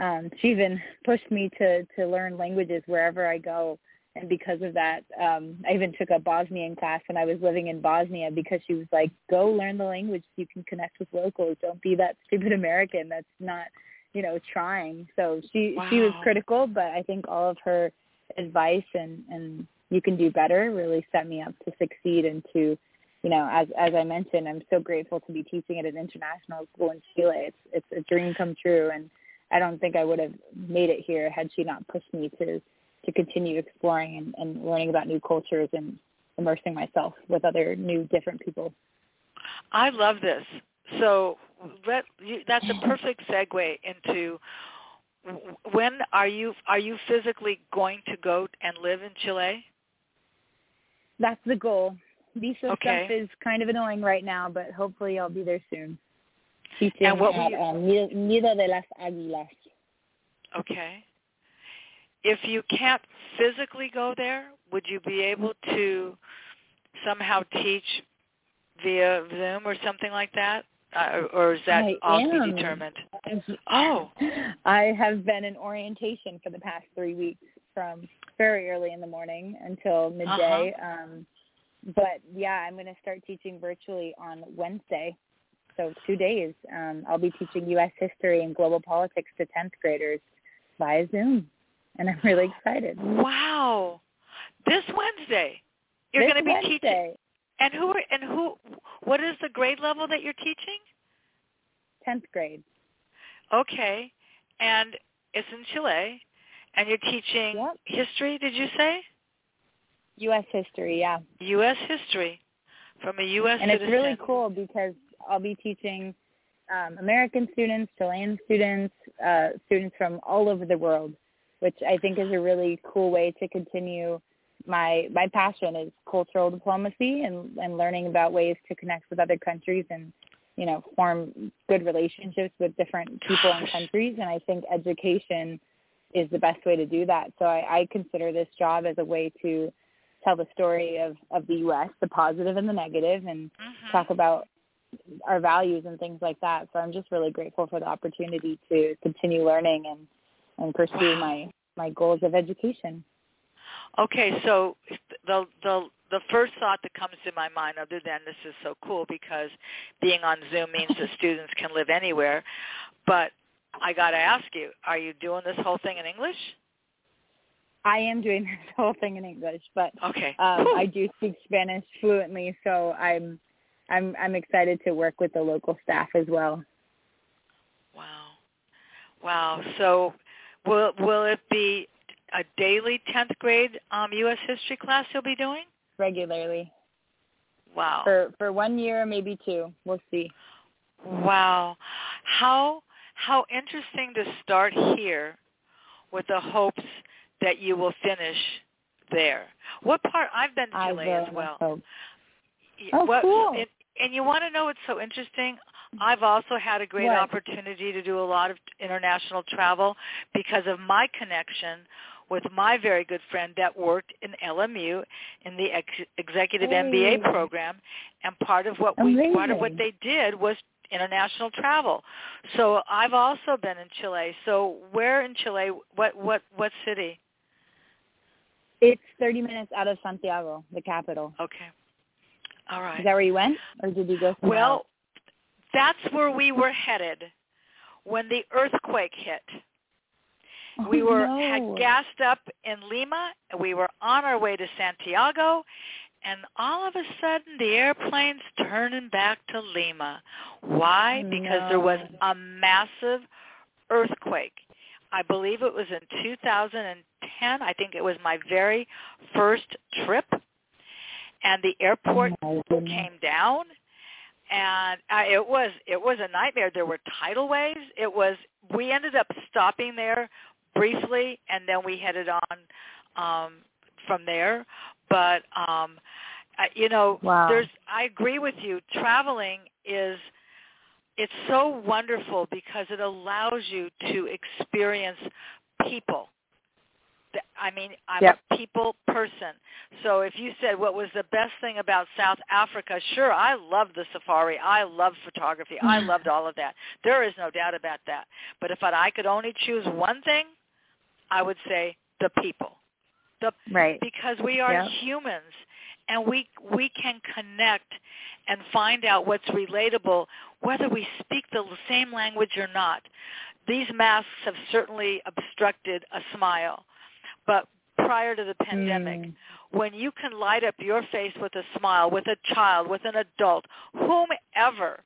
Um, she even pushed me to to learn languages wherever I go, and because of that, um, I even took a Bosnian class when I was living in Bosnia because she was like, "Go learn the language so you can connect with locals. Don't be that stupid American that's not, you know, trying." So she wow. she was critical, but I think all of her advice and and you can do better really set me up to succeed and to you know, as as I mentioned, I'm so grateful to be teaching at an international school in Chile. It's it's a dream come true, and I don't think I would have made it here had she not pushed me to to continue exploring and, and learning about new cultures and immersing myself with other new different people. I love this. So let you, that's a perfect segue into when are you are you physically going to go and live in Chile? That's the goal visa okay. stuff is kind of annoying right now, but hopefully I'll be there soon. Teaching and what at you... um, Nido de las Águilas. Okay. If you can't physically go there, would you be able to somehow teach via Zoom or something like that? Uh, or is that I all am. to be determined? Oh. I have been in orientation for the past three weeks from very early in the morning until midday. Uh-huh. Um, but yeah, I'm going to start teaching virtually on Wednesday. So two days. Um, I'll be teaching U.S. history and global politics to 10th graders via Zoom, and I'm really excited. Wow! This Wednesday, you're this going to be Wednesday. teaching. And who are, and who? What is the grade level that you're teaching? 10th grade. Okay, and it's in Chile, and you're teaching yep. history. Did you say? U.S. history, yeah. U.S. history from a U.S. And citizen. it's really cool because I'll be teaching um, American students, Chilean students, uh, students from all over the world, which I think is a really cool way to continue my my passion is cultural diplomacy and, and learning about ways to connect with other countries and you know form good relationships with different people and countries. And I think education is the best way to do that. So I, I consider this job as a way to tell the story of, of the U.S., the positive and the negative, and mm-hmm. talk about our values and things like that. So I'm just really grateful for the opportunity to continue learning and, and pursue wow. my, my goals of education. Okay, so the the the first thought that comes to my mind, other than this is so cool because being on Zoom means that students can live anywhere, but I got to ask you, are you doing this whole thing in English? I am doing this whole thing in English, but okay. um, I do speak Spanish fluently, so I'm I'm I'm excited to work with the local staff as well. Wow, wow. So, will will it be a daily tenth grade um, U.S. history class you'll be doing? Regularly. Wow. For for one year, maybe two. We'll see. Wow. How how interesting to start here with the hopes that you will finish there. What part? I've been to Chile as well. Hope. Oh, what, cool. And, and you want to know what's so interesting? I've also had a great opportunity to do a lot of international travel because of my connection with my very good friend that worked in LMU in the ex- executive hey. MBA program, and part of what Amazing. we part of what they did was international travel. So I've also been in Chile. So where in Chile? What what what city? It's 30 minutes out of Santiago, the capital. Okay. All right. Is that where you went, or did you go somewhere Well, else? that's where we were headed when the earthquake hit. Oh, we were no. had gassed up in Lima, and we were on our way to Santiago, and all of a sudden the airplane's turning back to Lima. Why? Oh, because there was a massive earthquake. I believe it was in 2010. I think it was my very first trip, and the airport Oh, came down, and uh, it was it was a nightmare. There were tidal waves. It was. We ended up stopping there briefly, and then we headed on um, from there. But um, uh, you know, Wow. there's. I agree with you. Traveling is it's so wonderful because it allows you to experience people. I mean, I'm yep. a people person. So if you said what was the best thing about South Africa, sure, I loved the safari. I loved photography. I loved all of that. There is no doubt about that. But if I could only choose one thing, I would say the people. The, right. Because we are yep. humans and we we can connect and find out what's relatable whether we speak the same language or not. These masks have certainly obstructed a smile, but prior to the pandemic, mm. when you can light up your face with a smile, with a child, with an adult, whomever,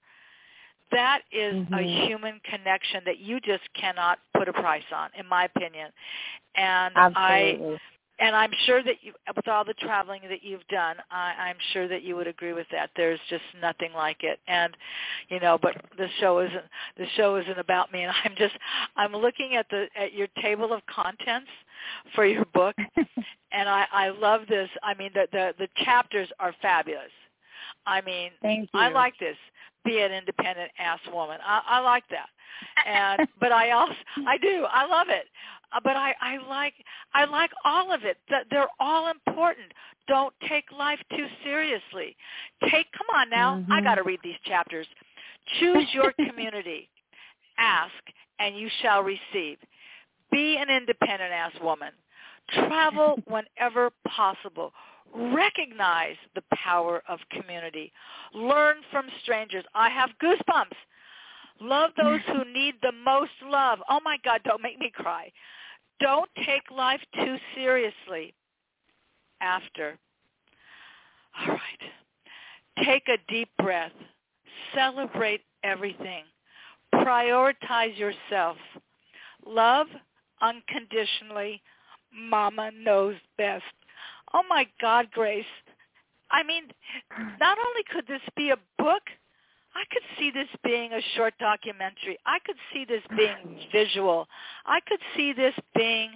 that is mm-hmm. a human connection that you just cannot put a price on, in my opinion. And Absolutely. I and I'm sure that you, with all the traveling that you've done, I, I'm sure that you would agree with that. There's just nothing like it, and you know. But the show isn't the show isn't about me, and I'm just I'm looking at the at your table of contents for your book, and I I love this. I mean, the the the chapters are fabulous. I mean, Thank you. I like this. Be an independent ass woman. I, I like that. And but I also I do. I love it. Uh, but I, I like I like all of it. They're all important. Don't take life too seriously. Take come on now. Mm-hmm. I got to read these chapters. Choose your community. Ask and you shall receive. Be an independent ass woman. Travel whenever possible. Recognize the power of community. Learn from strangers. I have goosebumps. Love those who need the most love. Oh my God, don't make me cry. Don't take life too seriously. After. All right. Take a deep breath. Celebrate everything. Prioritize yourself. Love unconditionally. Mama knows best. Oh my God, Grace. I mean, not only could this be a book, I could see this being a short documentary. I could see this being visual. I could see this being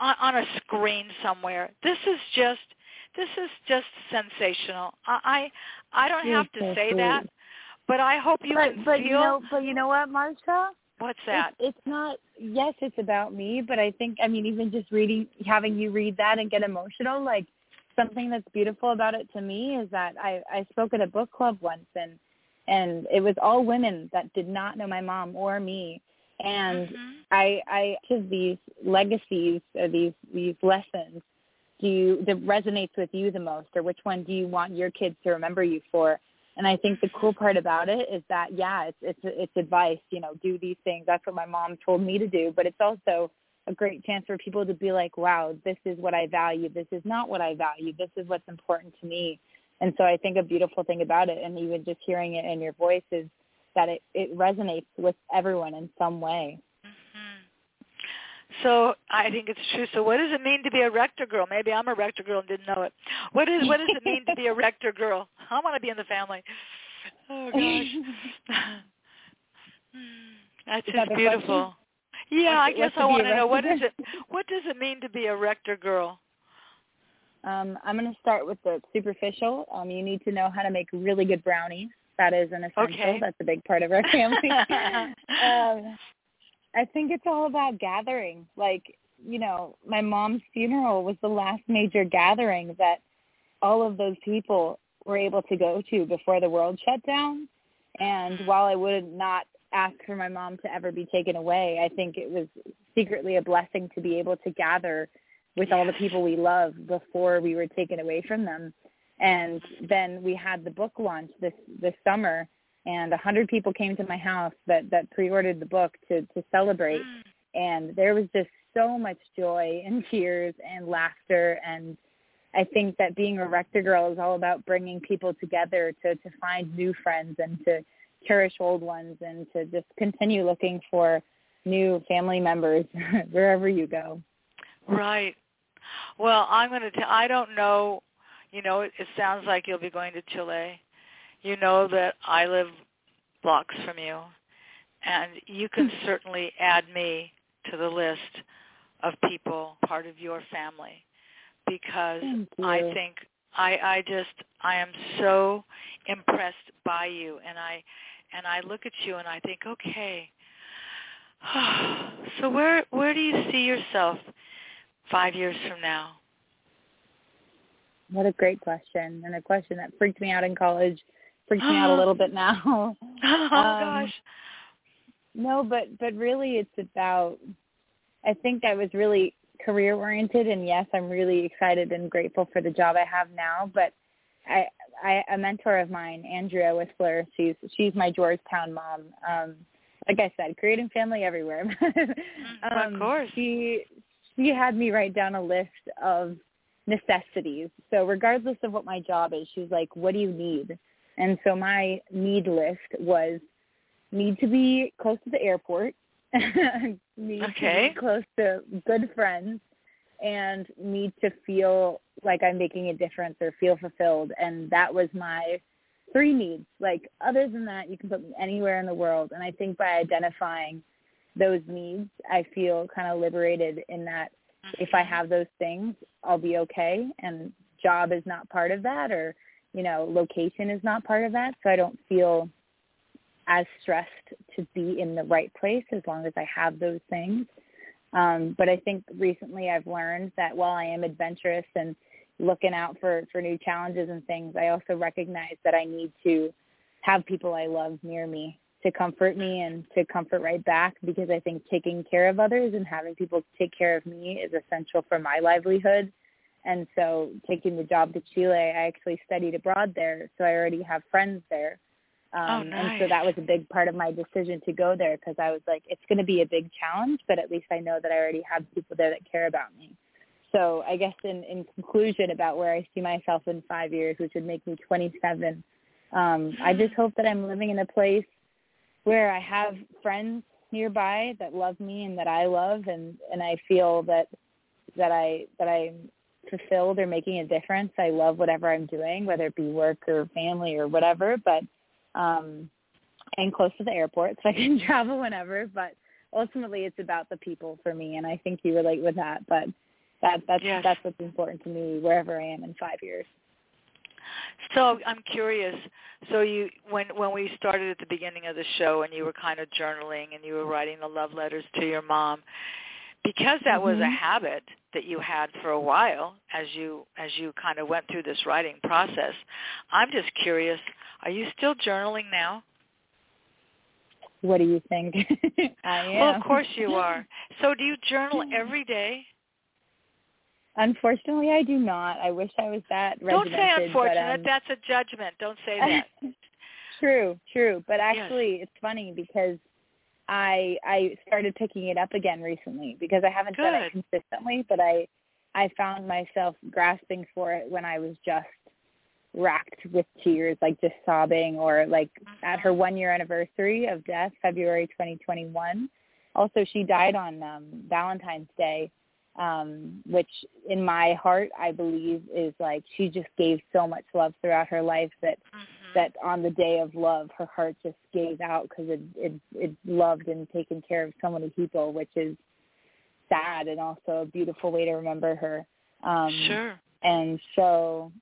on, on a screen somewhere. This is just this is just sensational. I I, I don't You're have to say sweet. that, but I hope you but can but feel. you know but you know what, Marsha? what's that? It's, it's not. Yes, it's about me, but I think I mean even just reading, having you read that and get emotional, like something that's beautiful about it to me is that I I spoke at a book club once and and it was all women that did not know my mom or me. And Mhm. i i have these legacies or these these lessons do you that resonates with you the most or which one do you want your kids to remember you for? And i think the cool part about it is that yeah it's it's it's advice you know do these things. That's what my mom told me to do. But it's also a great chance for people to be like wow this is what i value. This is not what i value. This is what's important to me and so I think a beautiful thing about it, and even just hearing it in your voice, is that it, it resonates with everyone in some way. Mhm. So I think it's true. So what does it mean to be a rector girl? Maybe I'm a rector girl and didn't know it. What is what does it mean to be a rector girl? I want to be in the family. Oh gosh. That's Is just that beautiful. Yeah, I guess I to be a want to know what is it what does it mean to be a rector girl? Um, I'm going to start with the superficial. Um, you need to know how to make really good brownies. That is an essential. Okay. That's a big part of our family. um, I think it's all about gathering. Like, you know, my mom's funeral was the last major gathering that all of those people were able to go to before the world shut down. And while I would not ask for my mom to ever be taken away, I think it was secretly a blessing to be able to gather with all the people we love before we were taken away from them. And then we had the book launch this this summer, and a hundred people came to my house that that pre-ordered the book to to celebrate. Mm. And there was just so much joy and tears and laughter. And I think that being a rector girl is all about bringing people together to to find new friends and to cherish old ones and to just continue looking for new family members wherever you go. Right. Well, I'm going to tell I don't know, you know, it, it sounds like you'll be going to Chile. You know that I live blocks from you and you can hmm. certainly add me to the list of people part of your family because Thank I think I I just I am so impressed by you and I and I look at you and I think, okay, so where where do you see yourself five years from now? What a great question, and a question that freaked me out in college, freaks me out a little bit now. oh um, gosh. No, but but really, it's about. I think I was really career oriented, and yes, I'm really excited and grateful for the job I have now. But I, I a mentor of mine, Andrea Whistler, she's she's my Georgetown mom. Um, like I said, creating family everywhere. Mm, um, of course. She she had me write down a list of necessities. So regardless of what my job is, she's like, "What do you need?" And so my need list was need to be close to the airport, need okay. to be close to good friends, and need to feel like I'm making a difference or feel fulfilled. And that was my three needs. Like other than that, you can put me anywhere in the world. And I think by identifying those needs, I feel kind of liberated in that if I have those things, I'll be okay. And job is not part of that or, you know, location is not part of that. So I don't feel as stressed to be in the right place as long as I have those things. Um, but I think recently I've learned that while I am adventurous and looking out for, for new challenges and things, I also recognize that I need to have people I love near me to comfort me and to comfort right back because I think taking care of others and having people take care of me is essential for my livelihood. And so taking the job to Chile, I actually studied abroad there, so I already have friends there. Um, oh, nice. And so that was a big part of my decision to go there because I was like, it's going to be a big challenge, but at least I know that I already have people there that care about me. So I guess in, in conclusion about where I see myself in five years, which would make me 27, um, I just hope that I'm living in a place where I have friends nearby that love me and that I love and and I feel that that I that I'm fulfilled or making a difference. I love whatever I'm doing, whether it be work or family or whatever, but um and close to the airport so I can travel whenever, but ultimately it's about the people for me and I think you relate with that, but that that's yes. that's what's important to me wherever I am in 5 years. So I'm curious. So you, when when we started at the beginning of the show, and you were kind of journaling, and you were writing the love letters to your mom, because that mm-hmm. was a habit that you had for a while as you as you kind of went through this writing process. I'm just curious. Are you still journaling now? What do you think? I am. Well, of course you are. So do you journal every day? Unfortunately, I do not. I wish I was that Don't say unfortunate. But, um, That's a judgment. Don't say that. true, true. But actually, yes. it's funny because I I started picking it up again recently because I haven't Good. done it consistently, but I I found myself grasping for it when I was just racked with tears, like just sobbing, or like mm-hmm. at her one year anniversary of death, February 2021. Also, she died on um, Valentine's Day, um, which in my heart I believe is like she just gave so much love throughout her life that mm-hmm. that on the day of love her heart just gave out because it, it it loved and taken care of so many people, which is sad and also a beautiful way to remember her. Um, sure. And so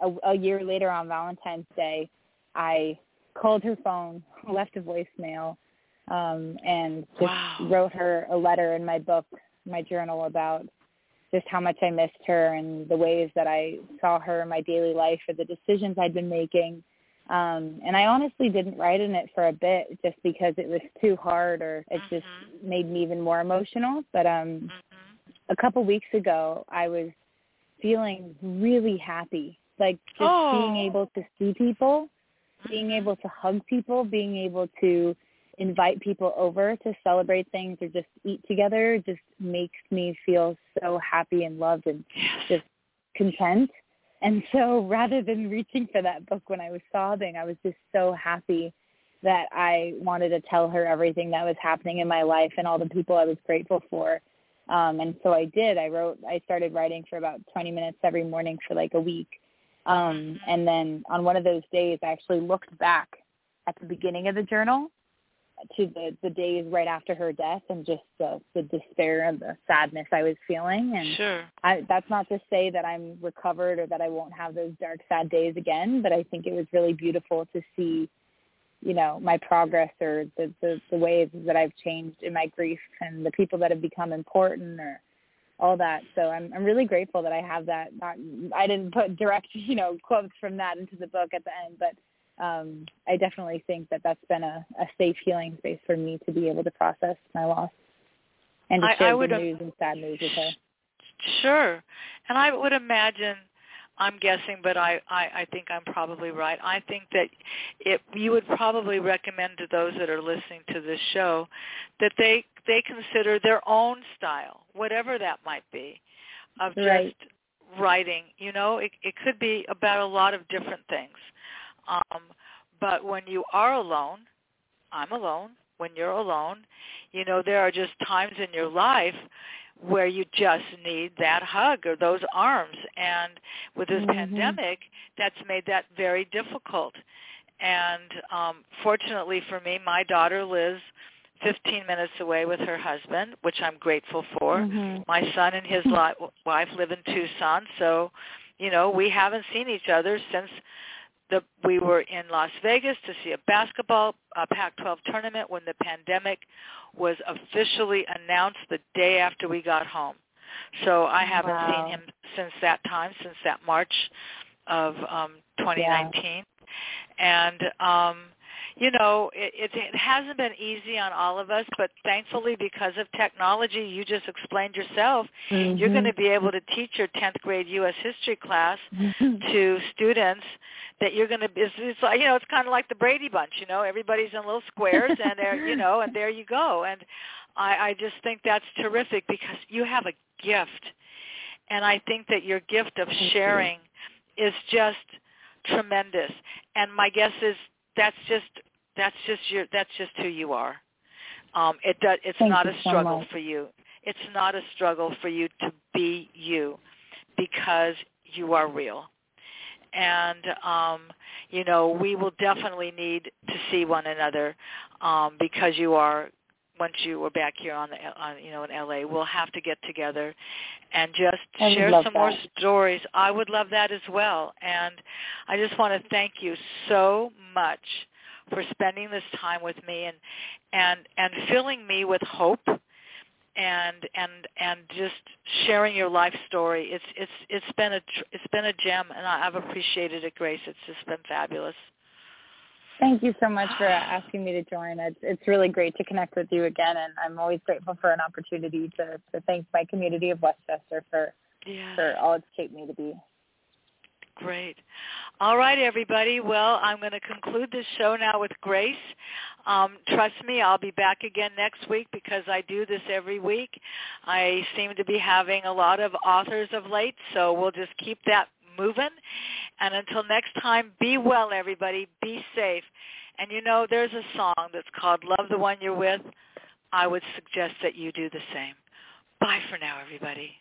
a, a year later on Valentine's Day, I called her phone, left a voicemail, um, and just wow. wrote her a letter in my book my journal about just how much I missed her and the ways that I saw her in my daily life or the decisions I'd been making. Um, and I honestly didn't write in it for a bit just because it was too hard or it mm-hmm. just made me even more emotional. But um, mm-hmm. a couple weeks ago, I was feeling really happy, like just oh. being able to see people, being able to hug people, being able to invite people over to celebrate things or just eat together just makes me feel so happy and loved and just content. And so rather than reaching for that book when I was sobbing, I was just so happy that I wanted to tell her everything that was happening in my life and all the people I was grateful for. Um, and so I did. I wrote, I started writing for about 20 minutes every morning for like a week. Um, and then on one of those days, I actually looked back at the beginning of the journal to the the days right after her death and just the the despair and the sadness I was feeling and sure I that's not to say that I'm recovered or that I won't have those dark sad days again but I think it was really beautiful to see you know my progress or the, the the ways that I've changed in my grief and the people that have become important or all that. So I'm I'm really grateful that I have that. Not I didn't put direct you know quotes from that into the book at the end, but um, I definitely think that that's been a, a safe healing space for me to be able to process my loss and to share I, I good news and sad news with her. Sure, and I would imagine I'm guessing, but I, I, I think I'm probably right. I think that it, you would probably recommend to those that are listening to this show that they they consider their own style, whatever that might be, of right. just writing. You know, it, it could be about a lot of different things. Um, but when you are alone, I'm alone. When you're alone, you know there are just times in your life where you just need that hug or those arms. And with this mm-hmm. pandemic, that's made that very difficult. And um, fortunately for me, my daughter lives 15 minutes away with her husband, which I'm grateful for. Mm-hmm. My son and his li- wife live in Tucson, so you know we haven't seen each other since the we were in Las Vegas to see a basketball uh, Pac-12 tournament when the pandemic was officially announced the day after we got home. So I haven't wow. seen him since that time, since that March of um 2019. Yeah. And um you know, it, it, it hasn't been easy on all of us, but thankfully because of technology, you just explained yourself, mm-hmm. you're going to be able to teach your 10th grade U.S. history class mm-hmm. to students that you're going to, it's, it's like, you know, it's kind of like the Brady Bunch, you know, everybody's in little squares and there, you know, and there you go. And I, I just think that's terrific because you have a gift. And I think that your gift of Thank sharing you. is just tremendous. And my guess is that's just that's just your that's just who you are. Um, it does. It's Thank not a struggle so for you. It's not a struggle for you to be you, because you are real. And um, you know we will definitely need to see one another um, because you are once you are back here on the on, you know in LA, we'll have to get together and just share some that. more stories. I would love that as well. And I just want to thank you so much for spending this time with me and and and filling me with hope and and and just sharing your life story. It's it's it's been a it's been a gem, and I've appreciated it, Grace. It's just been fabulous. Thank you so much for asking me to join. It's it's really great to connect with you again, and I'm always grateful for an opportunity to to thank my community of Westchester for yeah. for all it's shaped me to be. Great. All right, everybody. Well, I'm going to conclude this show now with Grace. Um, trust me, I'll be back again next week because I do this every week. I seem to be having a lot of authors of late, so we'll just keep that moving. And until next time, be well, everybody. Be safe. And you know, there's a song that's called Love the One You're With. I would suggest that you do the same. Bye for now, everybody.